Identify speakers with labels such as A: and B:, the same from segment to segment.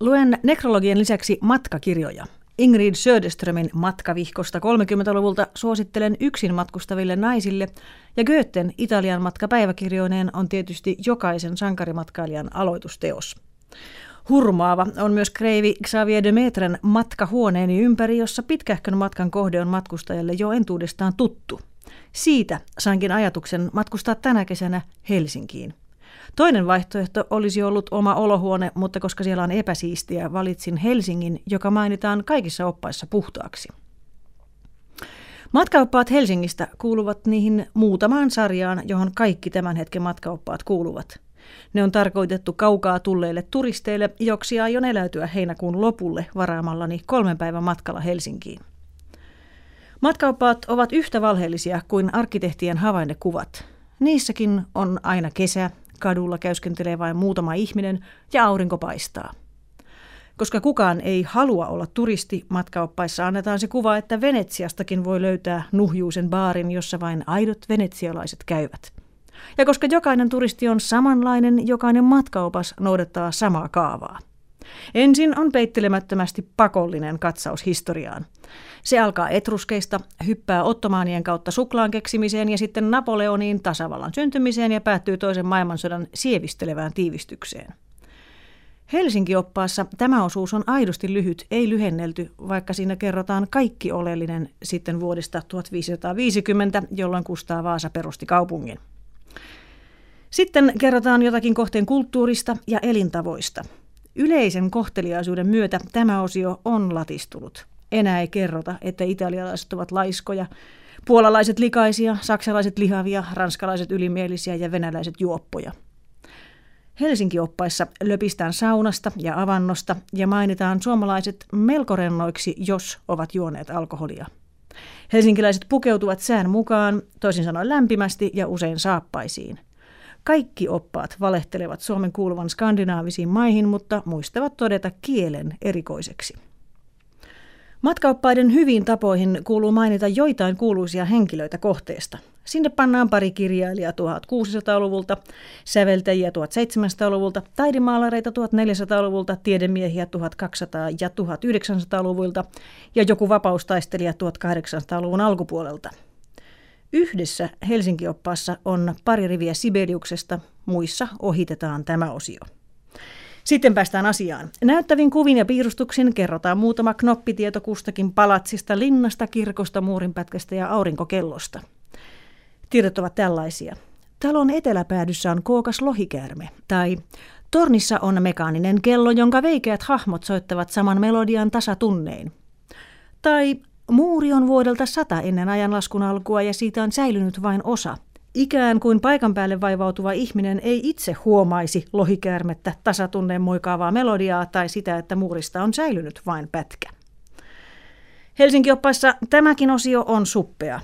A: Luen nekrologien lisäksi matkakirjoja. Ingrid Söderströmin matkavihkosta 30-luvulta suosittelen yksin matkustaville naisille, ja Goethen Italian matkapäiväkirjoineen on tietysti jokaisen sankarimatkailijan aloitusteos. Hurmaava on myös kreivi Xavier de Metren matka huoneeni ympäri, jossa pitkähkön matkan kohde on matkustajalle jo entuudestaan tuttu. Siitä sainkin ajatuksen matkustaa tänä kesänä Helsinkiin. Toinen vaihtoehto olisi ollut oma olohuone, mutta koska siellä on epäsiistiä, valitsin Helsingin, joka mainitaan kaikissa oppaissa puhtaaksi. Matkaoppaat Helsingistä kuuluvat niihin muutamaan sarjaan, johon kaikki tämän hetken matkaoppaat kuuluvat. Ne on tarkoitettu kaukaa tulleille turisteille, joksi aion eläytyä heinäkuun lopulle varaamallani kolmen päivän matkalla Helsinkiin. Matkaoppaat ovat yhtä valheellisia kuin arkkitehtien havainnekuvat. Niissäkin on aina kesä, kadulla käyskentelee vain muutama ihminen ja aurinko paistaa. Koska kukaan ei halua olla turisti, matkaoppaissa annetaan se kuva, että Venetsiastakin voi löytää nuhjuisen baarin, jossa vain aidot venetsialaiset käyvät. Ja koska jokainen turisti on samanlainen, jokainen matkaopas noudattaa samaa kaavaa. Ensin on peittelemättömästi pakollinen katsaus historiaan. Se alkaa etruskeista, hyppää ottomaanien kautta suklaan keksimiseen ja sitten Napoleoniin tasavallan syntymiseen ja päättyy toisen maailmansodan sievistelevään tiivistykseen. Helsinki-oppaassa tämä osuus on aidosti lyhyt, ei lyhennelty, vaikka siinä kerrotaan kaikki oleellinen sitten vuodesta 1550, jolloin Kustaa Vaasa perusti kaupungin. Sitten kerrotaan jotakin kohteen kulttuurista ja elintavoista. Yleisen kohteliaisuuden myötä tämä osio on latistunut. Enää ei kerrota, että italialaiset ovat laiskoja, puolalaiset likaisia, saksalaiset lihavia, ranskalaiset ylimielisiä ja venäläiset juoppoja. Helsinki-oppaissa löpistään saunasta ja avannosta ja mainitaan suomalaiset melko rennoiksi, jos ovat juoneet alkoholia. Helsinkiläiset pukeutuvat sään mukaan, toisin sanoen lämpimästi ja usein saappaisiin – kaikki oppaat valehtelevat Suomen kuuluvan skandinaavisiin maihin, mutta muistavat todeta kielen erikoiseksi. Matkaoppaiden hyviin tapoihin kuuluu mainita joitain kuuluisia henkilöitä kohteesta. Sinne pannaan pari kirjailijaa 1600-luvulta, säveltäjiä 1700-luvulta, taidemaalareita 1400-luvulta, tiedemiehiä 1200- ja 1900-luvulta ja joku vapaustaistelija 1800-luvun alkupuolelta – Yhdessä Helsinki-oppaassa on pari riviä Sibeliuksesta, muissa ohitetaan tämä osio. Sitten päästään asiaan. Näyttävin kuvin ja piirustuksin kerrotaan muutama knoppitieto kustakin palatsista, linnasta, kirkosta, muurinpätkästä ja aurinkokellosta. Tiedot ovat tällaisia. Talon eteläpäädyssä on kookas lohikäärme, tai tornissa on mekaaninen kello, jonka veikeät hahmot soittavat saman melodian tasatunnein. Tai Muuri on vuodelta sata ennen ajanlaskun alkua ja siitä on säilynyt vain osa. Ikään kuin paikan päälle vaivautuva ihminen ei itse huomaisi lohikäärmettä, tasatunneen moikaavaa melodiaa tai sitä, että muurista on säilynyt vain pätkä. Helsinki-oppaissa tämäkin osio on suppea.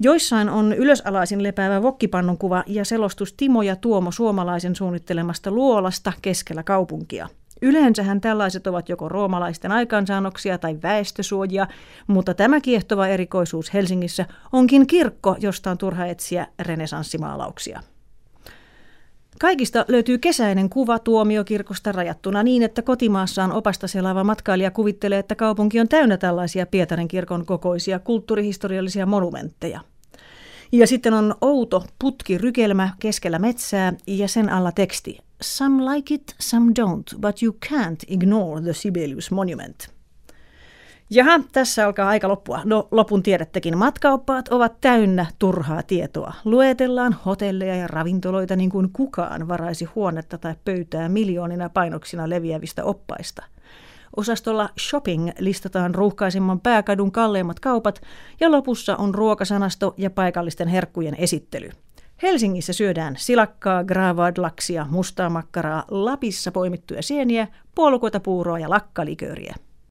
A: Joissain on ylösalaisin lepäävä vokkipannun kuva ja selostus Timo ja Tuomo suomalaisen suunnittelemasta luolasta keskellä kaupunkia – Yleensähän tällaiset ovat joko roomalaisten aikaansaannoksia tai väestösuojia, mutta tämä kiehtova erikoisuus Helsingissä onkin kirkko, josta on turha etsiä renesanssimaalauksia. Kaikista löytyy kesäinen kuva tuomiokirkosta rajattuna niin, että kotimaassaan opasta selaava matkailija kuvittelee, että kaupunki on täynnä tällaisia Pietarin kirkon kokoisia kulttuurihistoriallisia monumentteja. Ja sitten on outo putkirykelmä keskellä metsää ja sen alla teksti Some like it, some don't, but you can't ignore the Sibelius Monument. Jaha, tässä alkaa aika loppua. No, lopun tiedättekin. Matkaoppaat ovat täynnä turhaa tietoa. Luetellaan hotelleja ja ravintoloita niin kuin kukaan varaisi huonetta tai pöytää miljoonina painoksina leviävistä oppaista. Osastolla shopping listataan ruuhkaisimman pääkadun kalleimmat kaupat ja lopussa on ruokasanasto ja paikallisten herkkujen esittely – Helsingissä syödään silakkaa, gravadlaksia, mustaa makkaraa, Lapissa poimittuja sieniä, puolukoita puuroa ja lakkalikööriä.